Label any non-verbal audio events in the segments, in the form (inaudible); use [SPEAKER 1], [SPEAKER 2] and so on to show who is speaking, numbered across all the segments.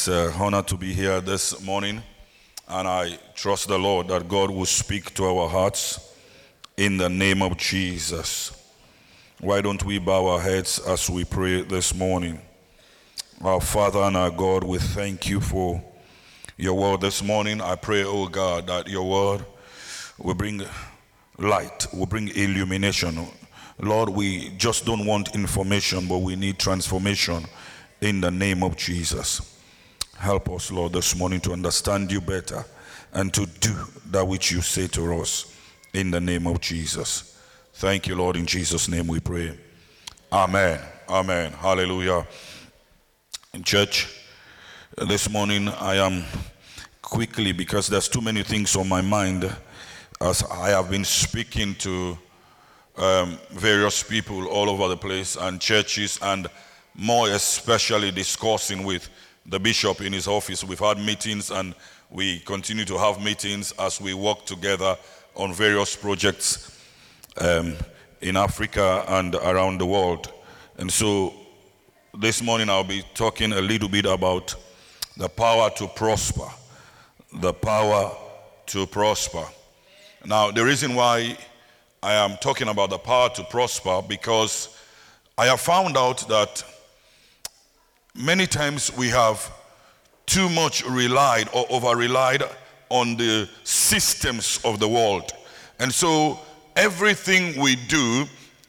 [SPEAKER 1] It's an honor to be here this morning, and I trust the Lord that God will speak to our hearts in the name of Jesus. Why don't we bow our heads as we pray this morning? Our Father and our God, we thank you for your word this morning. I pray, oh God, that your word will bring light, will bring illumination. Lord, we just don't want information, but we need transformation in the name of Jesus. Help us, Lord, this morning to understand you better and to do that which you say to us in the name of Jesus. Thank you, Lord. In Jesus' name we pray. Amen. Amen. Hallelujah. In church, this morning I am quickly because there's too many things on my mind as I have been speaking to um, various people all over the place and churches and more especially discussing with the bishop in his office. We've had meetings and we continue to have meetings as we work together on various projects um, in Africa and around the world. And so this morning I'll be talking a little bit about the power to prosper. The power to prosper. Now, the reason why I am talking about the power to prosper because I have found out that Many times we have too much relied or over relied on the systems of the world. And so everything we do,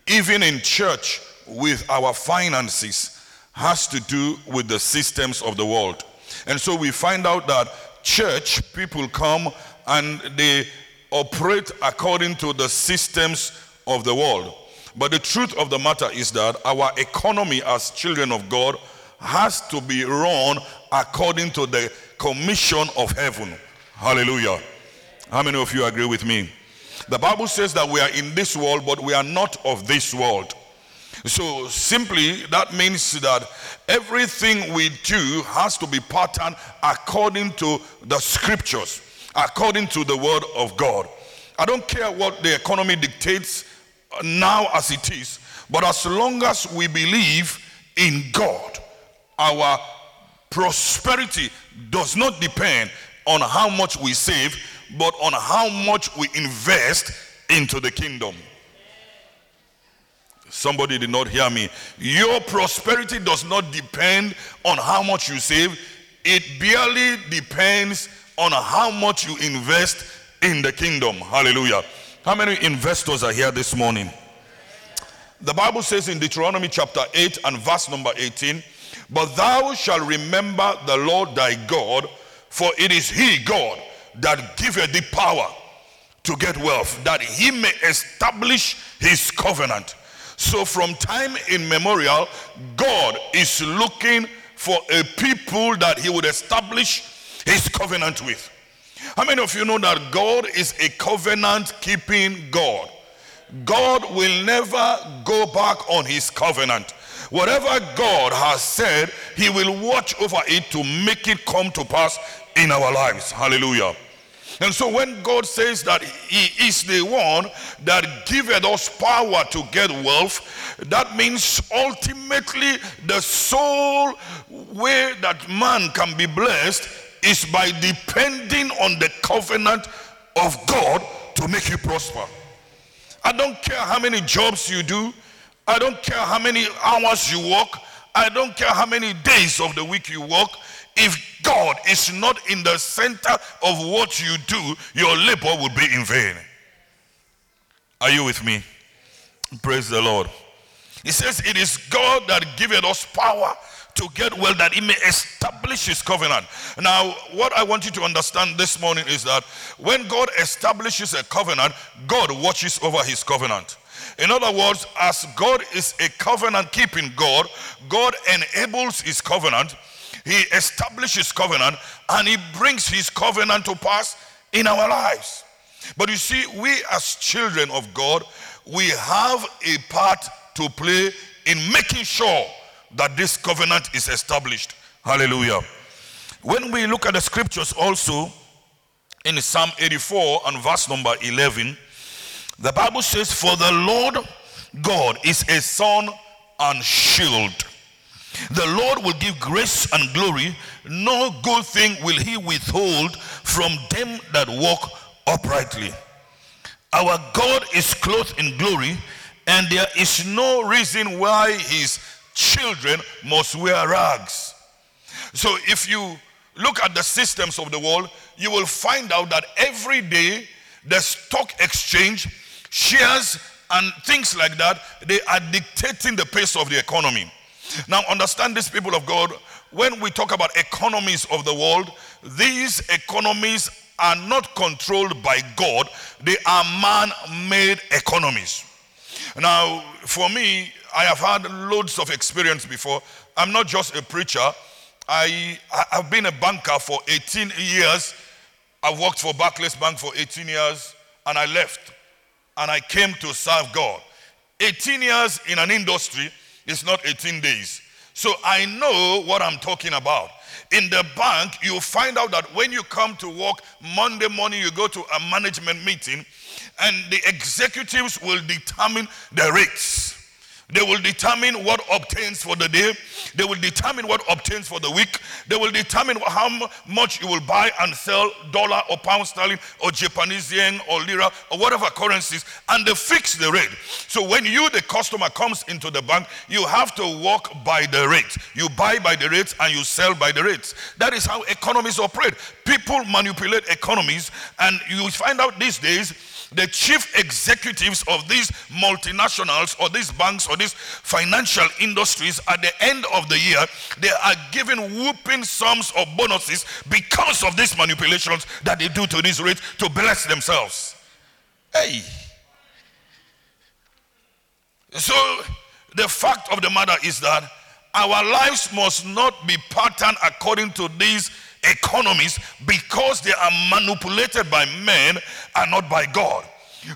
[SPEAKER 1] even in church with our finances, has to do with the systems of the world. And so we find out that church people come and they operate according to the systems of the world. But the truth of the matter is that our economy as children of God has to be run according to the commission of heaven. Hallelujah. How many of you agree with me? The Bible says that we are in this world, but we are not of this world. So simply, that means that everything we do has to be patterned according to the scriptures, according to the word of God. I don't care what the economy dictates now as it is, but as long as we believe in God, our prosperity does not depend on how much we save, but on how much we invest into the kingdom. Somebody did not hear me. Your prosperity does not depend on how much you save, it barely depends on how much you invest in the kingdom. Hallelujah. How many investors are here this morning? The Bible says in Deuteronomy chapter 8 and verse number 18 but thou shalt remember the Lord thy God, for it is he, God, that giveth thee power to get wealth, that he may establish his covenant. So, from time immemorial, God is looking for a people that he would establish his covenant with. How many of you know that God is a covenant keeping God? God will never go back on his covenant. Whatever God has said, He will watch over it to make it come to pass in our lives. Hallelujah. And so when God says that He is the one that giveth us power to get wealth, that means ultimately the sole way that man can be blessed is by depending on the covenant of God to make you prosper. I don't care how many jobs you do, I don't care how many hours you work. I don't care how many days of the week you work. If God is not in the center of what you do, your labor will be in vain. Are you with me? Praise the Lord. He says, It is God that giveth us power to get well that he may establish his covenant. Now, what I want you to understand this morning is that when God establishes a covenant, God watches over his covenant. In other words, as God is a covenant keeping God, God enables his covenant, he establishes covenant, and he brings his covenant to pass in our lives. But you see, we as children of God, we have a part to play in making sure that this covenant is established. Hallelujah. When we look at the scriptures also in Psalm 84 and verse number 11, the Bible says, For the Lord God is a sun and shield. The Lord will give grace and glory. No good thing will he withhold from them that walk uprightly. Our God is clothed in glory, and there is no reason why his children must wear rags. So if you look at the systems of the world, you will find out that every day the stock exchange, shares, and things like that, they are dictating the pace of the economy. Now, understand this, people of God, when we talk about economies of the world, these economies are not controlled by God, they are man made economies. Now, for me, I have had loads of experience before. I'm not just a preacher, I, have been a banker for 18 years. I've worked for Barclays Bank for 18 years, and I left and I came to serve God. 18 years in an industry is not 18 days. So I know what I'm talking about. In the bank, you find out that when you come to work Monday morning, you go to a management meeting, and the executives will determine the rates. They will determine what obtains for the day. They will determine what obtains for the week. They will determine how much you will buy and sell dollar or pound sterling or Japanese yen or lira or whatever currencies and they fix the rate. So when you, the customer, comes into the bank, you have to walk by the rate. You buy by the rates and you sell by the rates. That is how economies operate. People manipulate economies and you find out these days the chief executives of these multinationals or these banks or these financial industries at the end of the year, they are given whooping sums of bonuses because of these manipulations that they do to these rates to bless themselves. Hey. So, the fact of the matter is that our lives must not be patterned according to these economies because they are manipulated by men and not by God.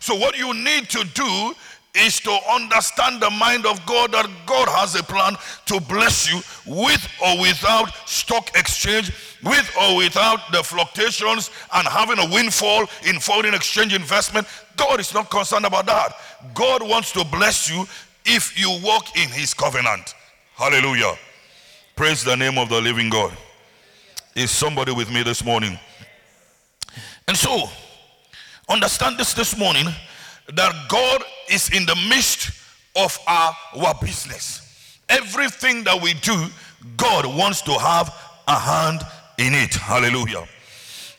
[SPEAKER 1] So, what you need to do is to understand the mind of God that God has a plan to bless you with or without stock exchange, with or without the fluctuations and having a windfall in foreign exchange investment. God is not concerned about that. God wants to bless you if you walk in his covenant. Hallelujah. Praise the name of the living God. Is somebody with me this morning? And so, understand this this morning that God is in the midst of our, our business. Everything that we do, God wants to have a hand in it. Hallelujah.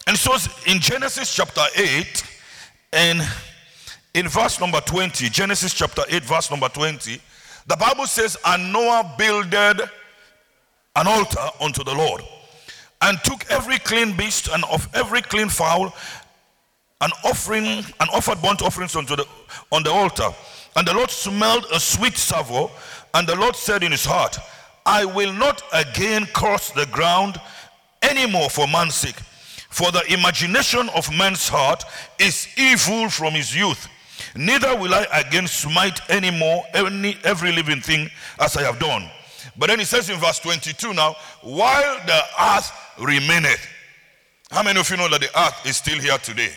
[SPEAKER 1] And so in Genesis chapter 8 and in verse number 20, Genesis chapter 8, verse number 20, the Bible says, And Noah builded an altar unto the Lord and took every clean beast and of every clean fowl an offering and offered burnt offerings unto the, on the altar. And the Lord smelled a sweet savour, and the Lord said in his heart, I will not again curse the ground anymore for man's sake. For the imagination of man's heart is evil from his youth. Neither will I again smite any more any, every living thing as I have done. But then he says in verse 22 now, while the earth remaineth. How many of you know that the earth is still here today?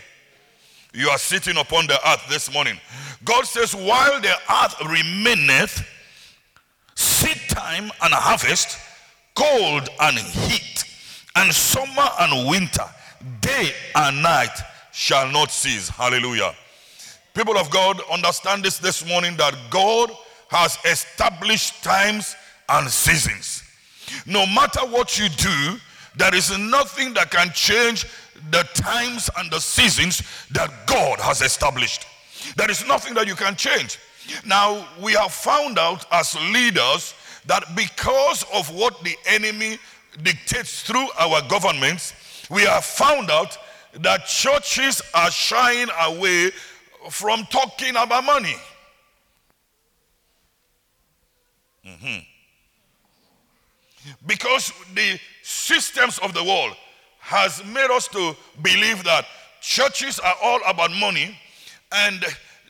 [SPEAKER 1] You are sitting upon the earth this morning. God says, while the earth remaineth, seed time and harvest, cold and heat, and summer and winter, day and night shall not cease. Hallelujah. People of God, understand this this morning that God has established times and seasons. No matter what you do, there is nothing that can change the times and the seasons that God has established. There is nothing that you can change. Now, we have found out as leaders that because of what the enemy dictates through our governments, we have found out that churches are shying away from talking about money. Mm-hmm. Because the systems of the world has made us to believe that churches are all about money and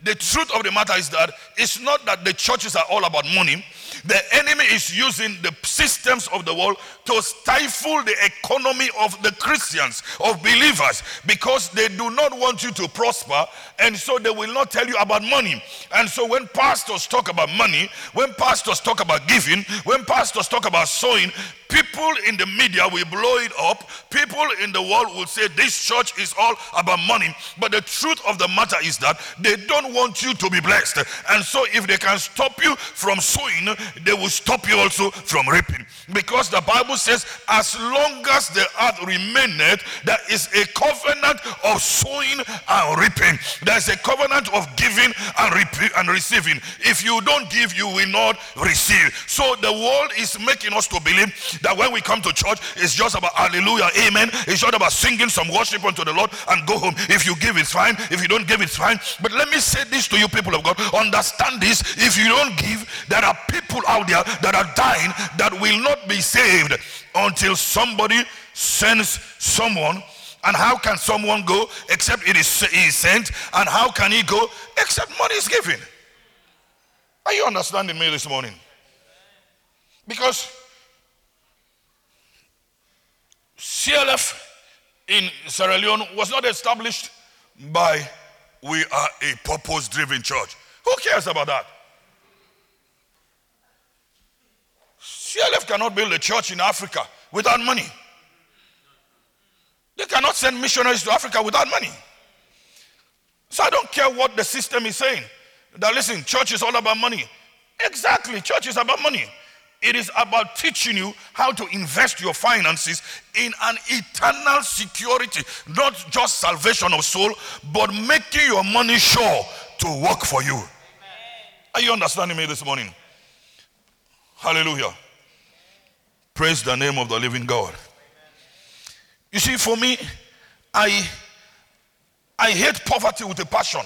[SPEAKER 1] the truth of the matter is that it's not that the churches are all about money The enemy is using the systems of the world to stifle the economy of the Christians, of believers, because they do not want you to prosper, and so they will not tell you about money. And so when pastors talk about money, when pastors talk about giving, when pastors talk about sowing, People in the media will blow it up. People in the world will say this church is all about money. But the truth of the matter is that they don't want you to be blessed. And so if they can stop you from sowing, they will stop you also from reaping. Because the Bible says, as long as the earth remaineth, there is a covenant of sowing and reaping. There's a covenant of giving and, reap- and receiving. If you don't give, you will not receive. So the world is making us to believe that when we come to church, it's just about hallelujah, amen. It's not about singing some worship unto the Lord and go home. If you give, it's fine. If you don't give, it's fine. But let me say this to you, people of God. Understand this. If you don't give, there are people out there that are dying that will not be saved until somebody sends someone. And how can someone go except it is sent? And how can he go except money is given? Are you understanding me this morning? Because CLF in Sierra Leone was not established by we are a purpose driven church. Who cares about that? CLF cannot build a church in Africa without money. They cannot send missionaries to Africa without money. So I don't care what the system is saying. That listen, church is all about money. Exactly, church is about money. It is about teaching you how to invest your finances in an eternal security, not just salvation of soul, but making your money sure to work for you. Amen. Are you understanding me this morning? Hallelujah. Praise the name of the living God. You see, for me, I I hate poverty with a passion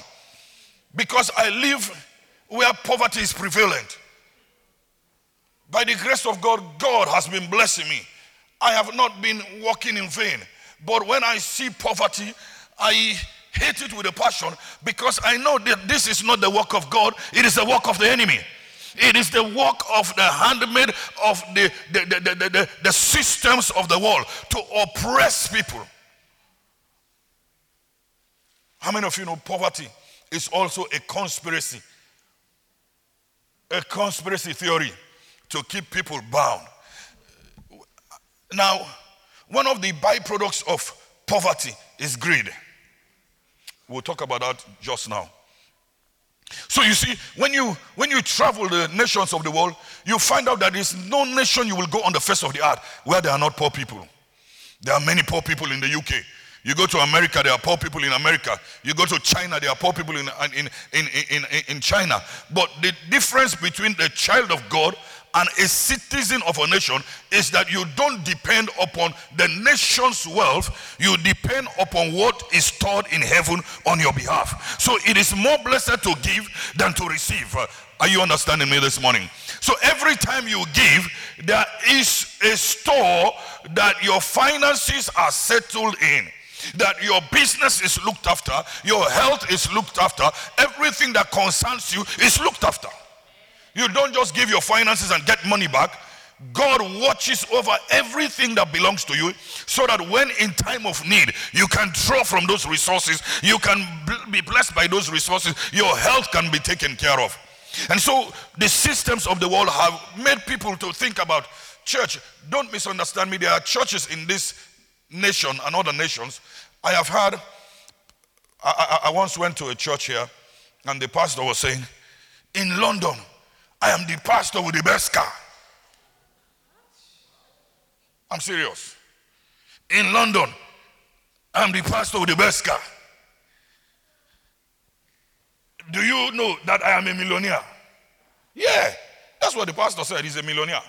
[SPEAKER 1] because I live where poverty is prevalent. By the grace of God, God has been blessing me. I have not been walking in vain. But when I see poverty, I hate it with a passion because I know that this is not the work of God, it is the work of the enemy. It is the work of the handmaid of the, the, the, the, the, the systems of the world to oppress people. How many of you know poverty is also a conspiracy? A conspiracy theory to keep people bound. Now, one of the byproducts of poverty is greed. We'll talk about that just now. So you see, when you when you travel the nations of the world, you find out that there is no nation you will go on the face of the earth where there are not poor people. There are many poor people in the UK. You go to America, there are poor people in America. You go to China, there are poor people in, in, in, in, in China. But the difference between the child of God and a citizen of a nation is that you don't depend upon the nation's wealth, you depend upon what is stored in heaven on your behalf. So it is more blessed to give than to receive. Are you understanding me this morning? So every time you give, there is a store that your finances are settled in that your business is looked after, your health is looked after, everything that concerns you is looked after. You don't just give your finances and get money back. God watches over everything that belongs to you so that when in time of need you can draw from those resources, you can be blessed by those resources, your health can be taken care of. And so the systems of the world have made people to think about church. Don't misunderstand me. There are churches in this nation and other nations. I have heard, I, I, I once went to a church here and the pastor was saying, in London, I am the pastor with the best car. I'm serious. In London, I'm the pastor with the best car. Do you know that I am a millionaire? Yeah, that's what the pastor said. He's a millionaire.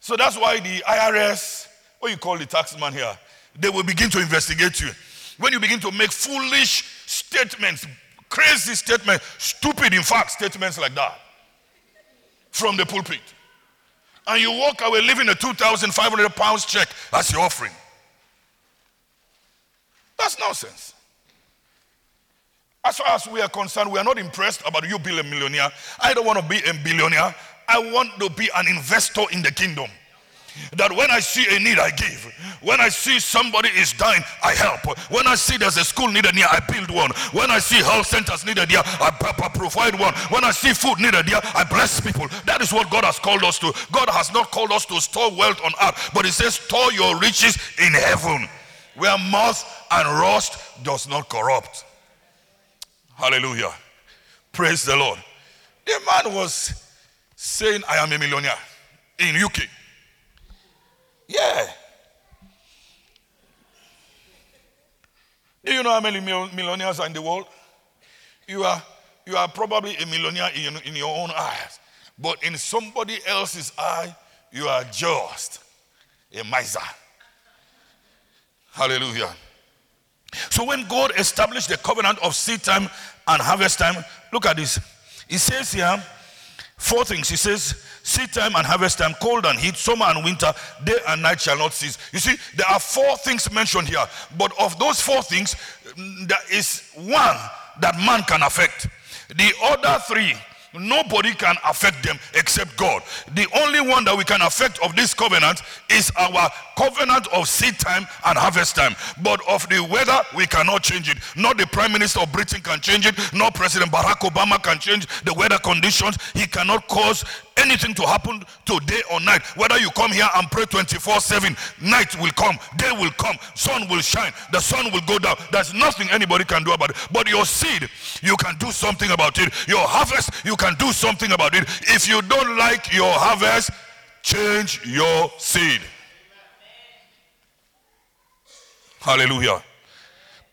[SPEAKER 1] So that's why the IRS, what you call the taxman here, they will begin to investigate you. When you begin to make foolish statements, crazy statements, stupid, in fact, statements like that from the pulpit. And you walk away leaving a 2,500 pounds check as your offering. That's nonsense. As far as we are concerned, we are not impressed about you being a millionaire. I don't want to be a billionaire. I want to be an investor in the kingdom. That when I see a need, I give. When I see somebody is dying, I help. When I see there's a school needed near, I build one. When I see health centers needed here, I provide one. When I see food needed here, I bless people. That is what God has called us to. God has not called us to store wealth on earth, but He says, store your riches in heaven, where moth and rust does not corrupt. Hallelujah. Praise the Lord. The man was saying, I am a millionaire in UK. Yeah. Do you know how many millionaires are in the world? You are, you are probably a millionaire in, in your own eyes. But in somebody else's eye, you are just a miser. Hallelujah. So when God established the covenant of seed time and harvest time, look at this. He says here, four things. He says, seed time and harvest time, cold and heat, summer and winter, day and night shall not cease. You see, there are four things mentioned here, but of those four things, mm, there is one that man can affect. The other three Nobody can affect them except God. The only one that we can affect of this covenant is our covenant of seed time and harvest time. But of the weather, we cannot change it. Not the Prime Minister of Britain can change it. Not President Barack Obama can change the weather conditions. He cannot cause anything to happen today or night. Whether you come here and pray 24 7, night will come, day will come, sun will shine, the sun will go down. There's nothing anybody can do about it. But your seed, you can do something about it. Your harvest, you can do something about it. If you don't like your harvest, change your seed. Hallelujah.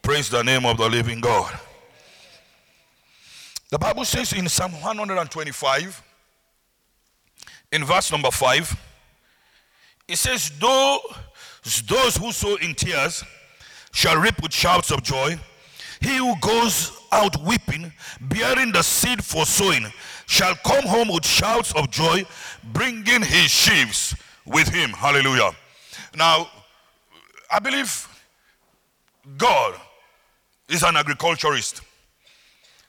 [SPEAKER 1] Praise the name of the living God. The Bible says in Psalm 125, in verse number 5, it says, Though those who sow in tears shall reap with shouts of joy, he who goes out weeping, bearing the seed for sowing, shall come home with shouts of joy, bringing his sheaves with him. Hallelujah. Now, I believe God is an agriculturist.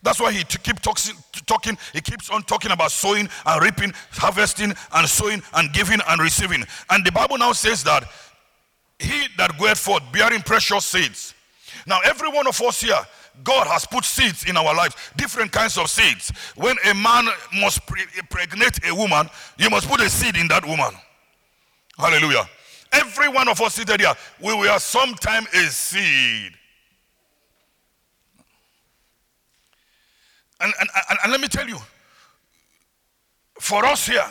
[SPEAKER 1] That's why he t- keep talking, he keeps on talking about sowing and reaping, harvesting and sowing and giving and receiving. And the Bible now says that he that goeth forth bearing precious seeds. Now, every one of us here, God has put seeds in our lives, different kinds of seeds. When a man must pre- pregnate a woman, you must put a seed in that woman. Hallelujah. Every one of us seated here, we were sometime a seed. And, and, and, and let me tell you, for us here,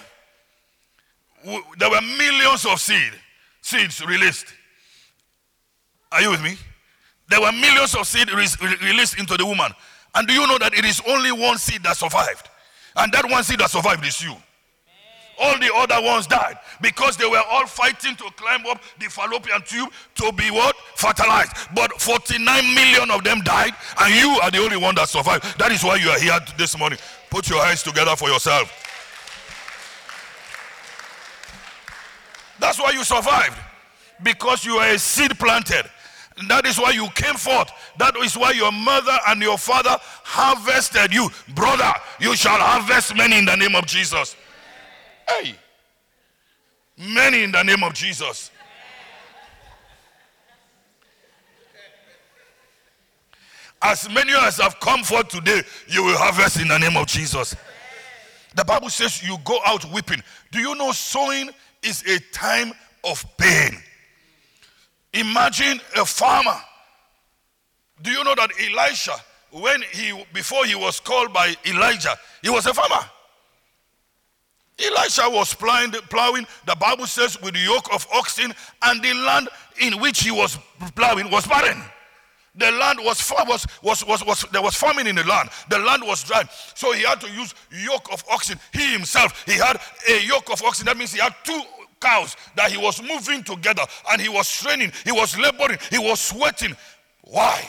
[SPEAKER 1] there were millions of seed, seeds released. Are you with me? There were millions of seed re- released into the woman. And do you know that it is only one seed that survived? And that one seed that survived is you. All the other ones died because they were all fighting to climb up the fallopian tube to be what? Fertilized. But 49 million of them died, and you are the only one that survived. That is why you are here this morning. Put your hands together for yourself. That's why you survived. Because you are a seed planted. That is why you came forth. That is why your mother and your father harvested you. Brother, you shall harvest many in the name of Jesus. Hey, many in the name of Jesus. As many as have come forth today, you will harvest in the name of Jesus. The Bible says you go out weeping. Do you know sowing is a time of pain? Imagine a farmer. Do you know that Elisha, when he before he was called by Elijah, he was a farmer. Elisha was plowing, plowing, the Bible says, with the yoke of oxen, and the land in which he was plowing was barren. The land was, was, was, was, was, there was famine in the land. The land was dry. So he had to use yoke of oxen. He himself, he had a yoke of oxen. That means he had two cows that he was moving together and he was straining, he was laboring, he was sweating. Why?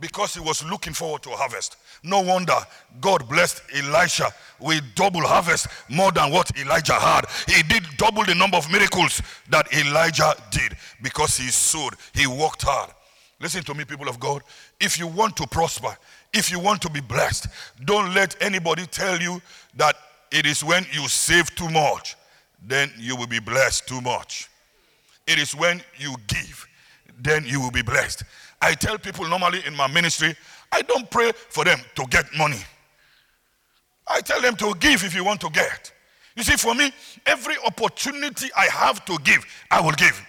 [SPEAKER 1] Because he was looking forward to a harvest. No wonder God blessed Elisha with double harvest more than what Elijah had. He did double the number of miracles that Elijah did because he sowed, he worked hard. Listen to me, people of God. If you want to prosper, if you want to be blessed, don't let anybody tell you that it is when you save too much, then you will be blessed too much. It is when you give, then you will be blessed. I tell people normally in my ministry, I don't pray for them to get money. I tell them to give if you want to get. You see, for me, every opportunity I have to give, I will give.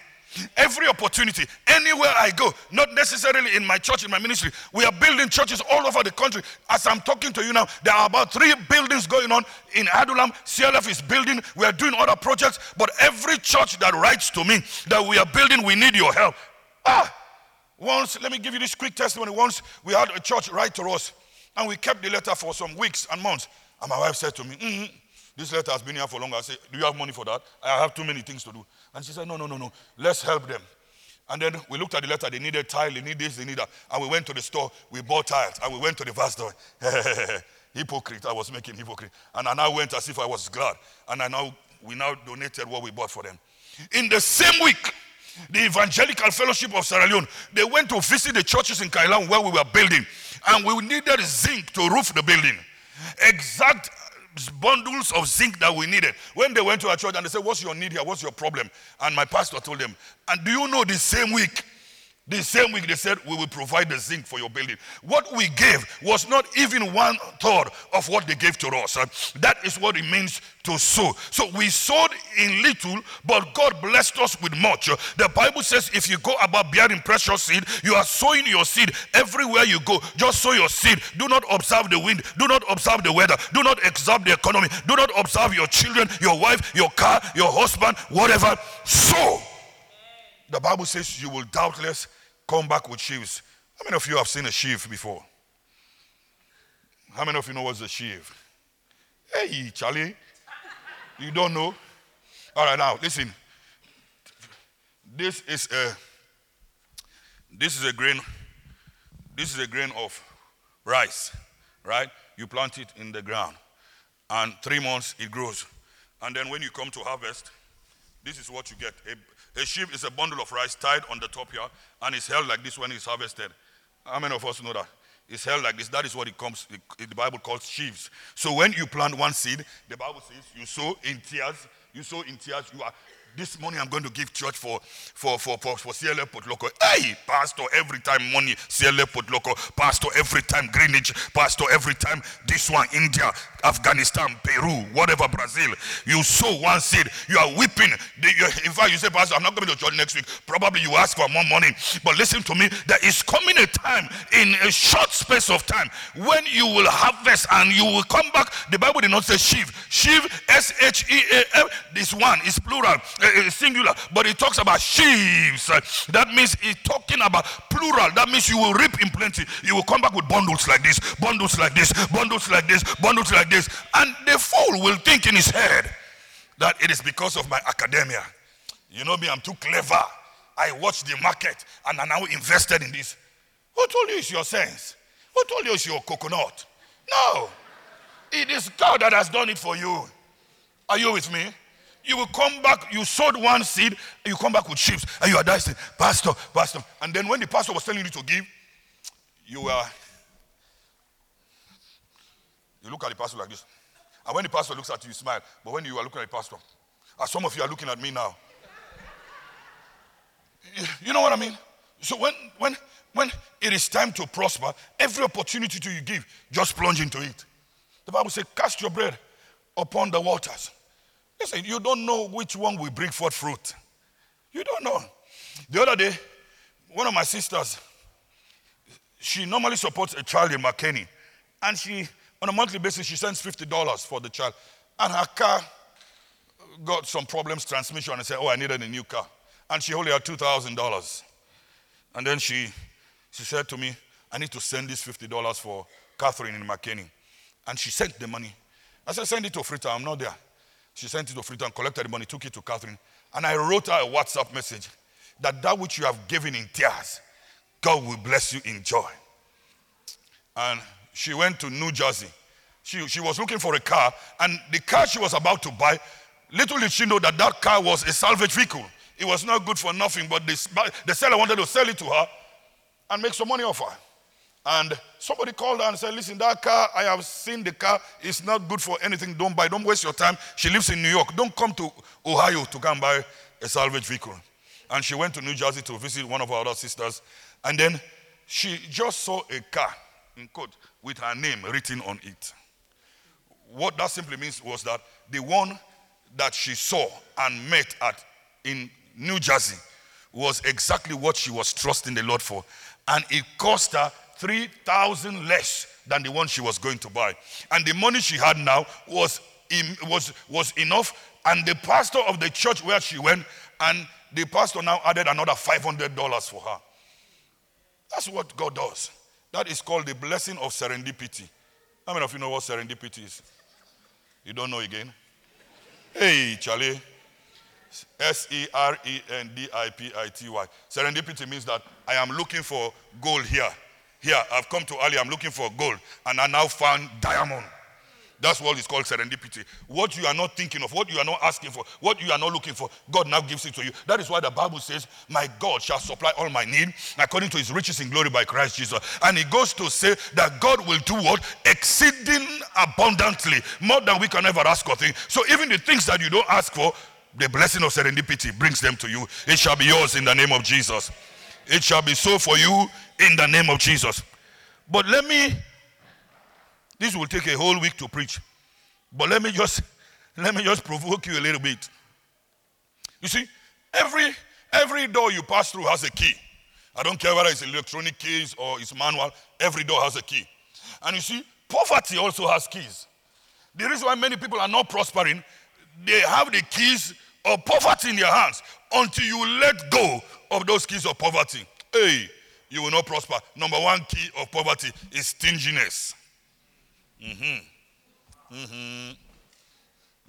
[SPEAKER 1] Every opportunity, anywhere I go, not necessarily in my church, in my ministry, we are building churches all over the country. As I'm talking to you now, there are about three buildings going on in Adulam. CLF is building, we are doing other projects, but every church that writes to me that we are building, we need your help. Ah, once, let me give you this quick testimony. Once we had a church write to us, and we kept the letter for some weeks and months. And my wife said to me, mm-hmm, This letter has been here for long. I said, Do you have money for that? I have too many things to do. And she said, No, no, no, no. Let's help them. And then we looked at the letter. They needed tile, they need this, they need that. And we went to the store, we bought tiles, and we went to the pastor. (laughs) hypocrite, I was making hypocrite. And I now went as if I was glad. And I now we now donated what we bought for them. In the same week, the Evangelical Fellowship of Sierra Leone, they went to visit the churches in Kailahun where we were building. And we needed zinc to roof the building. Exact bundles of zinc that we needed. When they went to our church and they said, What's your need here? What's your problem? And my pastor told them, And do you know the same week the same week they said, We will provide the zinc for your building. What we gave was not even one third of what they gave to us. that is what it means to sow. So we sowed in little, but God blessed us with much. the Bible says, if you go about bearing precious seed, you are sowing your seed everywhere you go. Just sow your seed. Do not observe the wind. Do not observe the weather. Do not observe the economy. Do not observe your children, your wife, your car, your husband, whatever. Sow. The Bible says you will doubtless come back with sheaves. How many of you have seen a sheaf before? How many of you know what's a sheaf? Hey, Charlie, you don't know? All right, now listen. This is a this is a grain. This is a grain of rice, right? You plant it in the ground, and three months it grows, and then when you come to harvest, this is what you get: a, a sheaf is a bundle of rice tied on the top here, and it's held like this when it's harvested. How many of us know that? It's held like this. That is what it comes. the Bible calls sheaves. So when you plant one seed, the Bible says you sow in tears. You sow in tears. You are this money I'm going to give church for for for for, for CLF Port Loko. Hey, pastor, every time money, CLF Port Loko, pastor, every time Greenwich, pastor, every time this one, India, Afghanistan, Peru, whatever, Brazil. You sow one seed, you are weeping. In fact, you say, Pastor, I'm not going to church next week. Probably you ask for more money. But listen to me, there is coming a time in a short space of time when you will harvest and you will come back. The Bible did not say sheaf. Sheaf, S H E A F, this one is plural Eh, eh, singular, but it talks about sheaves. That means it's talking about plural. That means you will reap in plenty. You will come back with bundles like this, bundles like this, bundles like this, bundles like this. And the fool will think in his head that it is because of my academia. You know me, I'm too clever. I watched the market and I now invested in this. Who told you it's your sense? Who told you it's your coconut? No. It is God that has done it for you. Are you with me? You will come back, you sowed one seed, you come back with sheep, and you are dicing, Pastor, Pastor. And then when the pastor was telling you to give, you were, you look at the pastor like this. And when the pastor looks at you, you smile. But when you are looking at the pastor, as some of you are looking at me now, you know what I mean? So when, when, when it is time to prosper, every opportunity to you give, just plunge into it. The Bible says, cast your bread upon the waters. Listen, you don't know which one will bring forth fruit. You don't know. The other day, one of my sisters, she normally supports a child in Makeni. And she, on a monthly basis, she sends $50 for the child. And her car got some problems, transmission, and said, Oh, I needed a new car. And she only had $2,000. And then she, she said to me, I need to send this $50 for Catherine in Makeni. And she sent the money. I said, Send it to Frita, I'm not there. She sent it to Freedom, collected the money, took it to Catherine. And I wrote her a WhatsApp message that that which you have given in tears, God will bless you in joy. And she went to New Jersey. She, she was looking for a car, and the car she was about to buy, little did she know that that car was a salvage vehicle. It was not good for nothing, but the, the seller wanted to sell it to her and make some money off her. And somebody called her and said, Listen, that car, I have seen the car. It's not good for anything. Don't buy. Don't waste your time. She lives in New York. Don't come to Ohio to come buy a salvage vehicle. And she went to New Jersey to visit one of our other sisters. And then she just saw a car, in quote, with her name written on it. What that simply means was that the one that she saw and met at in New Jersey was exactly what she was trusting the Lord for. And it cost her 3,000 less than the one she was going to buy. And the money she had now was, was, was enough. And the pastor of the church where she went, and the pastor now added another $500 for her. That's what God does. That is called the blessing of serendipity. How many of you know what serendipity is? You don't know again? Hey, Charlie. S E R E N D I P I T Y. Serendipity means that I am looking for gold here. Here, I've come to Ali, I'm looking for gold, and I now found diamond. That's what is called serendipity. What you are not thinking of, what you are not asking for, what you are not looking for, God now gives it to you. That is why the Bible says, My God shall supply all my need according to his riches in glory by Christ Jesus. And he goes to say that God will do what? Exceeding abundantly, more than we can ever ask or think. So even the things that you don't ask for, the blessing of serendipity brings them to you. It shall be yours in the name of Jesus. It shall be so for you in the name of Jesus. But let me this will take a whole week to preach. But let me just let me just provoke you a little bit. You see, every every door you pass through has a key. I don't care whether it's electronic keys or it's manual, every door has a key. And you see, poverty also has keys. The reason why many people are not prospering, they have the keys of poverty in their hands. Until you let go of those keys of poverty, hey, you will not prosper. Number one key of poverty is stinginess. Mm-hmm. Mm-hmm.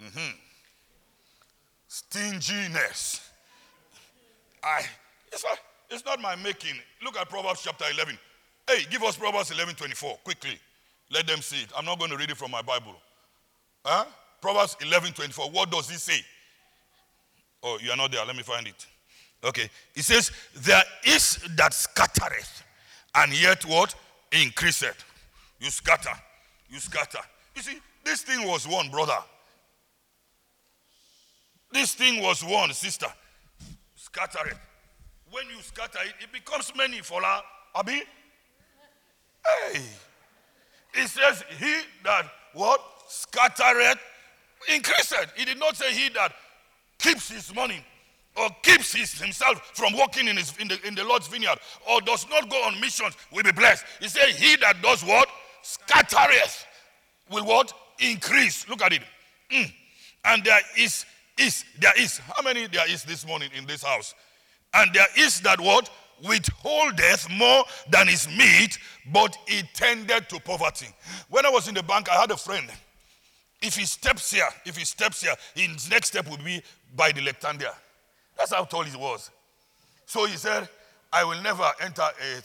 [SPEAKER 1] Mm-hmm. Stinginess. I it's not, it's not my making. Look at Proverbs chapter 11. Hey, give us Proverbs 11 24 quickly. Let them see it. I'm not going to read it from my Bible. Huh? Proverbs 11 24. What does it say? Oh, you are not there. Let me find it. Okay. It says, There is that scattereth, and yet what? Increaseth. You scatter you scatter. You see, this thing was one, brother. This thing was one, sister. Scatter it. When you scatter it, it becomes many for la. Abi? Hey. It says, He that what? Scattereth increased. He did not say he that keeps his money or keeps his, himself from working in, his, in, the, in the Lord's vineyard or does not go on missions will be blessed. He said, He that does what? scattereth will what? Increase. Look at it. Mm. And there is, is, there is. How many there is this morning in this house? And there is that what? Withholdeth more than is meet, but it tended to poverty. When I was in the bank, I had a friend. If he steps here, if he steps here, his next step would be by the lectandia. That's how tall he was. So he said, I will never enter a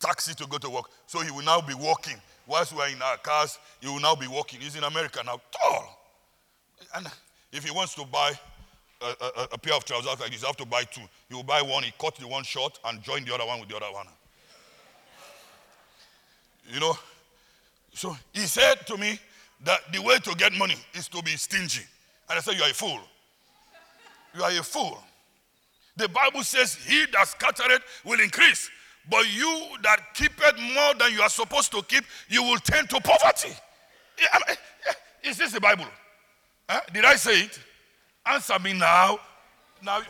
[SPEAKER 1] taxi to go to work. So he will now be walking whilst we are in our cars, he will now be walking. He's in America now, tall. And if he wants to buy a, a, a, pair of trousers like this, you have to buy two. He will buy one, he cut the one short and join the other one with the other one. You know? So he said to me that the way to get money is to be stingy. And I said, You are a fool. You are a fool. The Bible says, He that scattereth will increase. But you that keepeth more than you are supposed to keep, you will tend to poverty. Is this the Bible? Huh? Did I say it? Answer me now. Now,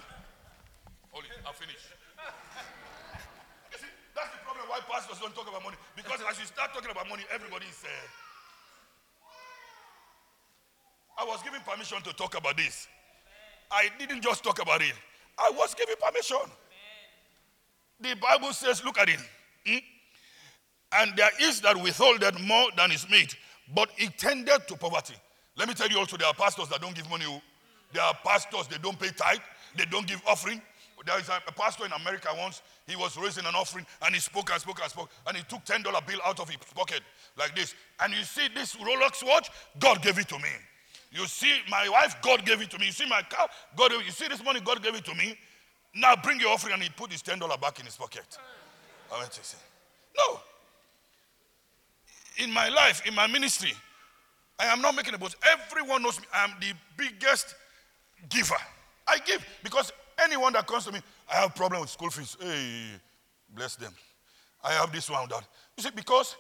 [SPEAKER 1] Holy, I'll finish. You see, that's the problem why pastors don't talk about money. Because as you start talking about money, everybody is. Uh, I was given permission to talk about this. I didn't just talk about it, I was given permission. The Bible says, look at it. Hmm? And there is that withholdeth more than is meet, but it tended to poverty. Let me tell you also, there are pastors that don't give money. Oh. There are pastors, they don't pay tithe, they don't give offering. There is a, a pastor in America once, he was raising an offering and he spoke and spoke and spoke, and he took $10 bill out of his pocket like this. And you see this Rolex watch, God gave it to me. You see my wife, God gave it to me. You see my car, God, you see this money, God gave it to me. Now bring your offering and he put his $10 back in his pocket. I went to say, no. in my life, in my ministry, I am not making a boast. Everyone knows me. I am the biggest giver. I give because anyone that comes to me, I have problem with school fees. Hey, bless them. I have this one that. You see, because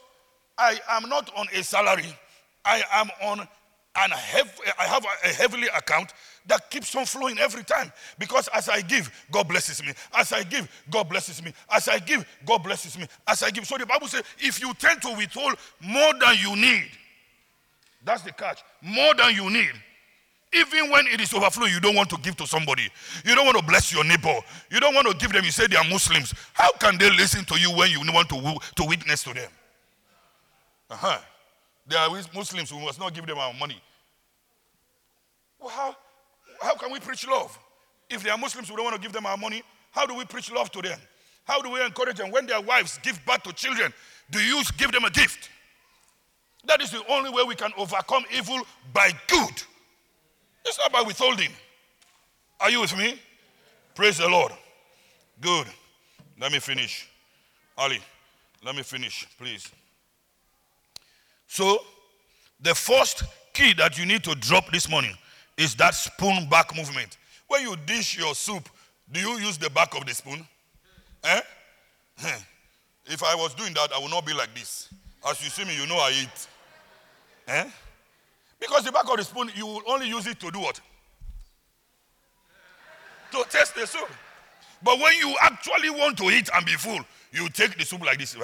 [SPEAKER 1] I am not on a salary, I am on and I have a heavenly account that keeps on flowing every time. Because as I give, God blesses me. As I give, God blesses me. As I give, God blesses me. As I give. So the Bible says, if you tend to withhold more than you need, that's the catch. More than you need. Even when it is overflow, you don't want to give to somebody. You don't want to bless your neighbor. You don't want to give them. You say they are Muslims. How can they listen to you when you want to, to witness to them? Uh-huh. They are Muslims. We must not give them our money. Well, how, how can we preach love? If they are Muslims, we don't want to give them our money. How do we preach love to them? How do we encourage them when their wives give birth to children? Do you give them a gift? That is the only way we can overcome evil by good. It's not by withholding. Are you with me? Praise the Lord. Good. Let me finish. Ali, let me finish, please. So, the first key that you need to drop this morning is that spoon back movement. When you dish your soup, do you use the back of the spoon? Eh? If I was doing that, I would not be like this. As you see me, you know I eat. Eh? Because the back of the spoon, you will only use it to do what? To taste the soup. But when you actually want to eat and be full, you take the soup like this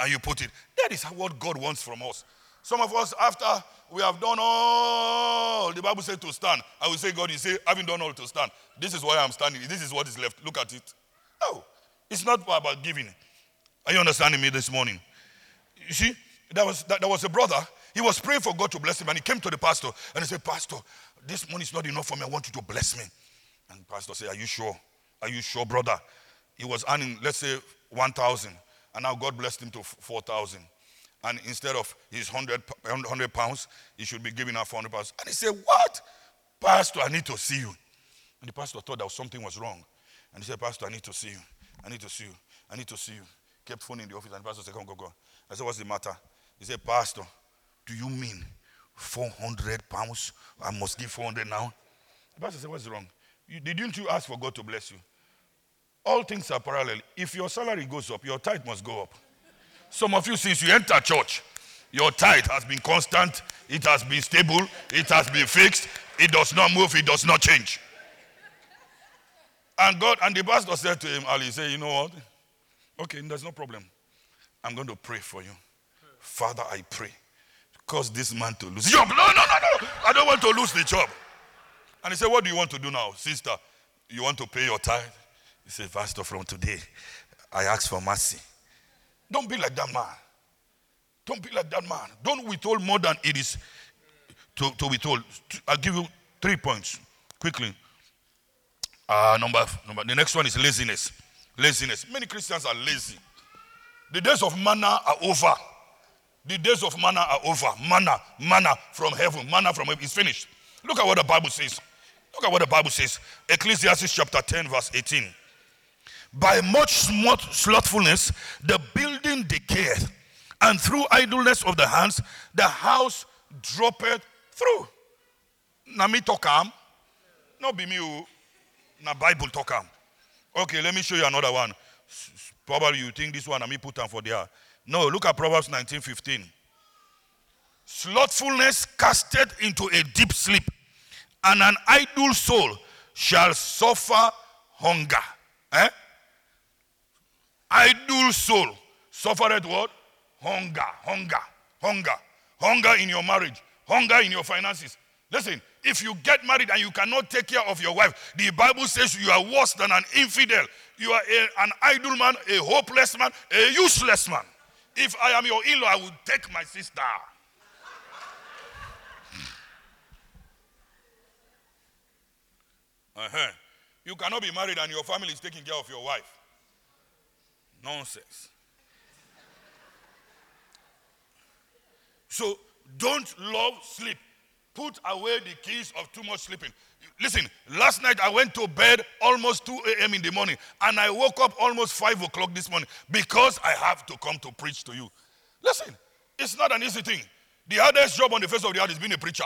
[SPEAKER 1] and you put it. That is what God wants from us. Some of us, after we have done all, the Bible said to stand. I will say, God, you say, having done all to stand. This is why I'm standing. This is what is left. Look at it. No, it's not about giving. Are you understanding me this morning? You see, there was, that there was a brother. He was praying for God to bless him, and he came to the pastor and he said, Pastor, this money is not enough for me. I want you to bless me. And pastor said, Are you sure? Are you sure, brother? He was earning, let's say, 1,000, and now God blessed him to 4,000 and instead of his 100, 100 pounds, he should be giving out 400 pounds. And he said, What? Pastor, I need to see you. And the pastor thought that something was wrong. And he said, Pastor, I need to see you. I need to see you. I need to see you. Kept phoning the office, and the pastor said, Come, go, go. I said, What's the matter? He said, Pastor, do you mean 400 pounds? I must give 400 now? The pastor said, What's wrong? You, didn't you ask for God to bless you? All things are parallel. If your salary goes up, your tithe must go up. Some of you, since you enter church, your tithe has been constant, it has been stable, it has been fixed, it does not move, it does not change. And God, and the pastor said to him, Ali, say, you know what? Okay, there's no problem. I'm going to pray for you. Father, I pray. Cause this man to lose job. No, no, no, no. I don't want to lose the job. And he said, What do you want to do now, sister? You want to pay your tithe? He said, Pastor, from today, I ask for mercy. Don't be like that man. Don't be like that man. Don't withhold more than it is to, to withhold. I'll give you three points quickly. Uh, number, number, the next one is laziness. Laziness. Many Christians are lazy. The days of manna are over. The days of manna are over. Manna, manna from heaven, manna from heaven is finished. Look at what the Bible says. Look at what the Bible says. Ecclesiastes chapter 10, verse 18. By much slothfulness, the building decayeth, and through idleness of the hands, the house droppeth through. Na me talk am. No be me who. Na Bible talk am. Okay, let me show you another one. Probably you think this one, and me put on for there. No, look at Proverbs 19:15. Slothfulness casted into a deep sleep, and an idle soul shall suffer hunger. Eh? Idle soul suffered what? Hunger, hunger, hunger, hunger in your marriage, hunger in your finances. Listen, if you get married and you cannot take care of your wife, the Bible says you are worse than an infidel. You are a, an idle man, a hopeless man, a useless man. If I am your in law, I will take my sister. uh-huh. You cannot be married and your family is taking care of your wife. Nonsense. So don't love sleep. Put away the keys of too much sleeping. Listen, last night I went to bed almost 2 a.m. in the morning and I woke up almost 5 o'clock this morning because I have to come to preach to you. Listen, It's not an easy thing. The hardest job on the face of the earth is being a preacher.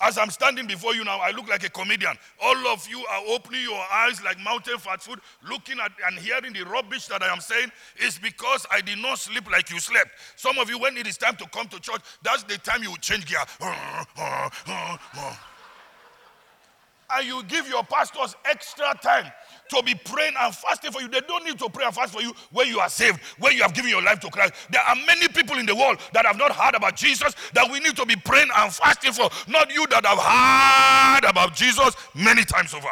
[SPEAKER 1] As I'm standing before you now, I look like a comedian. All of you are opening your eyes like mountain fat food, looking at and hearing the rubbish that I am saying. It's because I did not sleep like you slept. Some of you, when it is time to come to church, that's the time you change gear. (laughs) and you give your pastors extra time to be praying and fasting for you. They don't need to pray and fast for you when you are saved, when you have given your life to Christ. There are many people in the world that have not heard about Jesus that we need to be praying and fasting for, not you that have heard about Jesus many times over.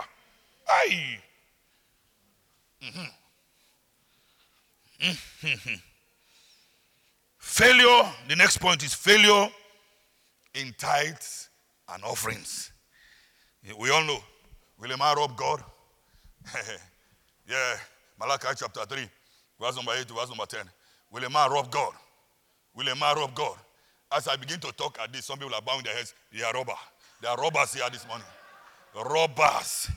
[SPEAKER 1] Aye. Mm-hmm. Mm-hmm. Failure, the next point is failure in tithes and offerings. We all know, William I rob God? (laughs) yeah, Malachi chapter 3, verse number 8 to verse number 10. Will a man rob God? Will a man rob God? As I begin to talk at this, some people are bowing their heads. They are robbers. They are robbers here this morning. Robbers.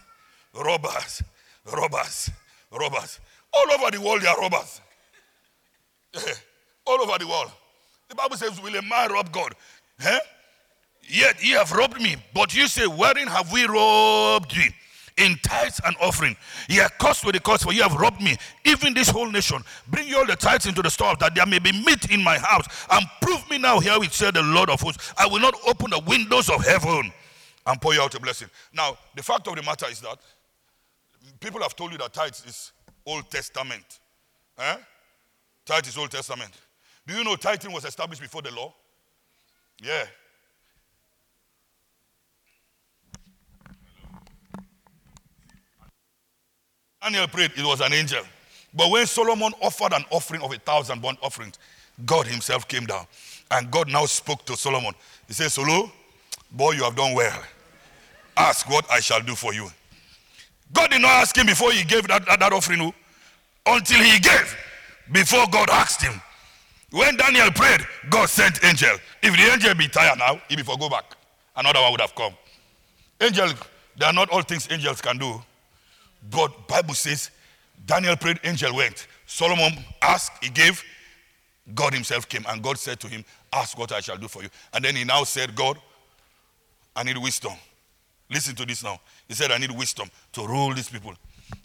[SPEAKER 1] Robbers. Robbers. Robbers. All over the world, they are robbers. (laughs) All over the world. The Bible says, Will a man rob God? Eh? Yet ye have robbed me. But you say, Wherein have we robbed thee? In tithes and offering. Ye are cursed with the curse, for you have robbed me, even this whole nation. Bring you all the tithes into the store, that there may be meat in my house. And prove me now, here which said the Lord of hosts, I will not open the windows of heaven and pour you out a blessing. Now, the fact of the matter is that people have told you that tithes is Old Testament. Eh? Tithe is Old Testament. Do you know tithing was established before the law? Yeah. Daniel prayed, it was an angel. But when Solomon offered an offering of a thousand burnt offerings, God himself came down. And God now spoke to Solomon. He said, Solo, boy, you have done well. Ask what I shall do for you. God did not ask him before he gave that, that, that offering, oh. until he gave, before God asked him. When Daniel prayed, God sent angel. If the angel be tired now, he before go back. Another one would have come. Angel, they are not all things angels can do. But Bible says Daniel prayed, angel went. Solomon asked, he gave. God himself came and God said to him, Ask what I shall do for you. And then he now said, God, I need wisdom. Listen to this now. He said, I need wisdom to rule these people.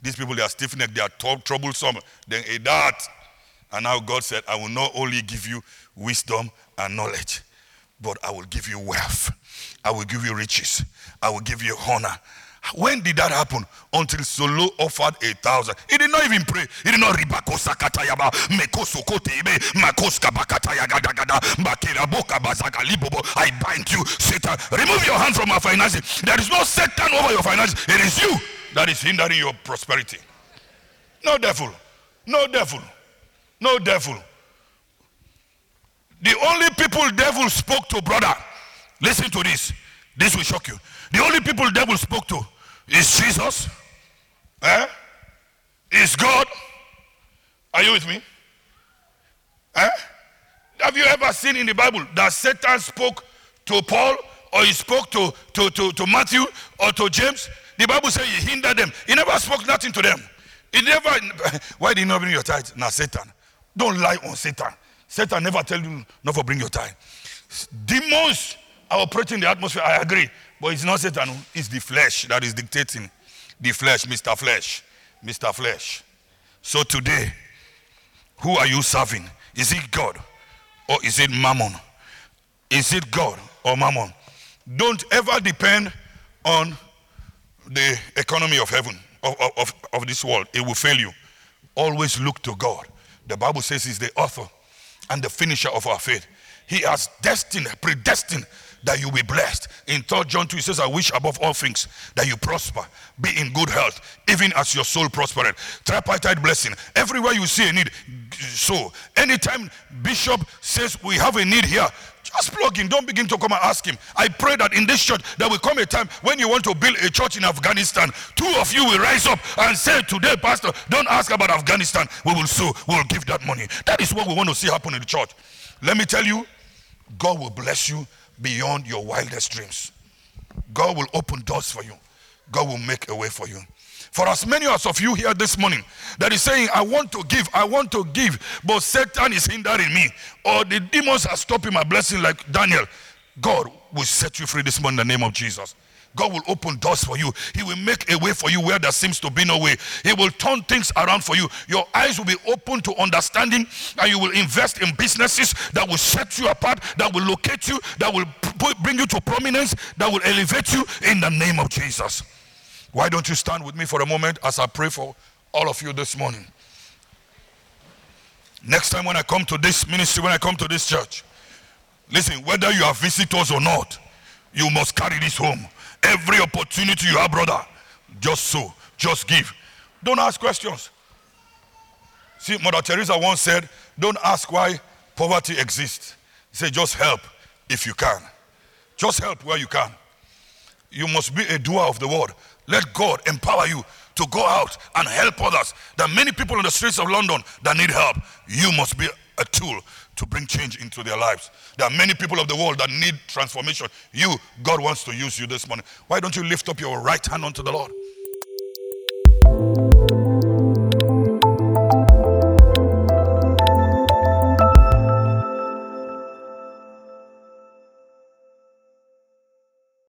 [SPEAKER 1] These people, they are stiff necked, they are troublesome. Then a dart. And now God said, I will not only give you wisdom and knowledge, but I will give you wealth. I will give you riches. I will give you honor. When did that happen? Until Solo offered a thousand. He did not even pray. He did not ribakosa katayaba mekosokotebe makoska bakataya gada gada bakira boka bazagalibobo. I bind you, Satan. Remove your hand from our finances. There is no Satan over your finances. It is you that is hindering your prosperity. No devil. No devil. No devil. The only people devil spoke to, brother. Listen to this. This will shock you. The only people devil spoke to is Jesus. Eh? Is God. Are you with me? Eh? Have you ever seen in the Bible that Satan spoke to Paul or he spoke to, to, to, to Matthew or to James? The Bible says he hindered them. He never spoke nothing to them. He never, (laughs) why did you not bring your tithe? Now, Satan. Don't lie on Satan. Satan never tell you not to bring your tithe. Demons are operating the atmosphere. I agree. But it's not Satan, oh. it's the flesh that is dictating. The flesh, Mr. Flesh. Mr. Flesh. So today, who are you serving? Is it God or is it Mammon? Is it God or Mammon? Don't ever depend on the economy of heaven, of, of, of this world. It will fail you. Always look to God. The Bible says He's the author and the finisher of our faith. He has destined, predestined that you be blessed. In 3 John 2, it says, I wish above all things that you prosper, be in good health, even as your soul prospered. Tripartite blessing. Everywhere you see a need, so anytime Bishop says we have a need here, just plug in. Don't begin to come and ask him. I pray that in this church there will come a time when you want to build a church in Afghanistan. Two of you will rise up and say, Today, Pastor, don't ask about Afghanistan. We will sow, we will give that money. That is what we want to see happen in the church. Let me tell you, God will bless you beyond your wildest dreams. God will open doors for you. God will make a way for you. For as many as of you here this morning that is saying, I want to give, I want to give, but Satan is hindering me, or the demons are stopping my blessing, like Daniel, God will set you free this morning in the name of Jesus. God will open doors for you. He will make a way for you where there seems to be no way. He will turn things around for you. Your eyes will be open to understanding, and you will invest in businesses that will set you apart, that will locate you, that will bring you to prominence, that will elevate you in the name of Jesus. Why don't you stand with me for a moment as I pray for all of you this morning? Next time when I come to this ministry, when I come to this church, listen, whether you are visitors or not, you must carry this home. Every opportunity you have, brother, just so, just give. Don't ask questions. See, Mother Teresa once said, Don't ask why poverty exists. Say, just help if you can. Just help where you can. You must be a doer of the word. Let God empower you to go out and help others. There are many people in the streets of London that need help. You must be a tool to bring change into their lives. There are many people of the world that need transformation. You, God wants to use you this morning. Why don't you lift up your right hand unto the Lord?